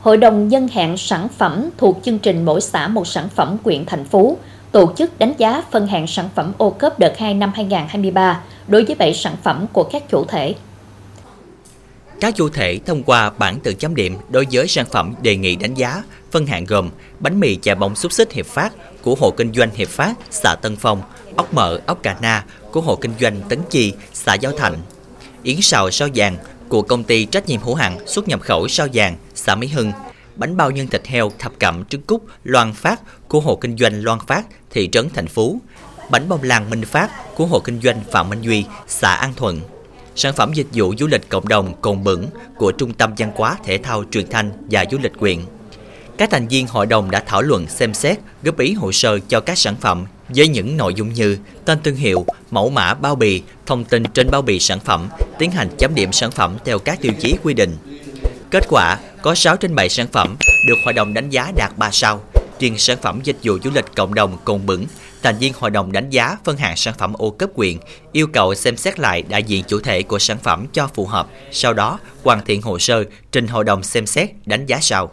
Hội đồng nhân hạn sản phẩm thuộc chương trình Mỗi xã một sản phẩm quyện thành phố tổ chức đánh giá phân hạng sản phẩm ô cốp đợt 2 năm 2023 đối với 7 sản phẩm của các chủ thể. Các chủ thể thông qua bản tự chấm điểm đối với sản phẩm đề nghị đánh giá, phân hạng gồm bánh mì chà bông xúc xích Hiệp Phát của hộ kinh doanh Hiệp Phát, xã Tân Phong, ốc mỡ, ốc cà na của hộ kinh doanh Tấn Chi, xã Giáo Thạnh, yến xào sao vàng của công ty trách nhiệm hữu hạn xuất nhập khẩu sao vàng, xã Mỹ Hưng, bánh bao nhân thịt heo thập cẩm trứng cút Loan Phát của hộ kinh doanh Loan Phát, thị trấn Thành Phú, bánh bông lan Minh Phát của hộ kinh doanh Phạm Minh Duy, xã An Thuận, sản phẩm dịch vụ du lịch cộng đồng Cồn Bửng của Trung tâm Văn hóa Thể thao Truyền thanh và Du lịch quyện. Các thành viên hội đồng đã thảo luận xem xét, góp ý hồ sơ cho các sản phẩm với những nội dung như tên thương hiệu, mẫu mã bao bì, thông tin trên bao bì sản phẩm, tiến hành chấm điểm sản phẩm theo các tiêu chí quy định. Kết quả, có 6 trên 7 sản phẩm được hội đồng đánh giá đạt 3 sao. Riêng sản phẩm dịch vụ du lịch cộng đồng Cồn Bửng, thành viên hội đồng đánh giá phân hạng sản phẩm ô cấp quyền yêu cầu xem xét lại đại diện chủ thể của sản phẩm cho phù hợp, sau đó hoàn thiện hồ sơ trình hội đồng xem xét đánh giá sau.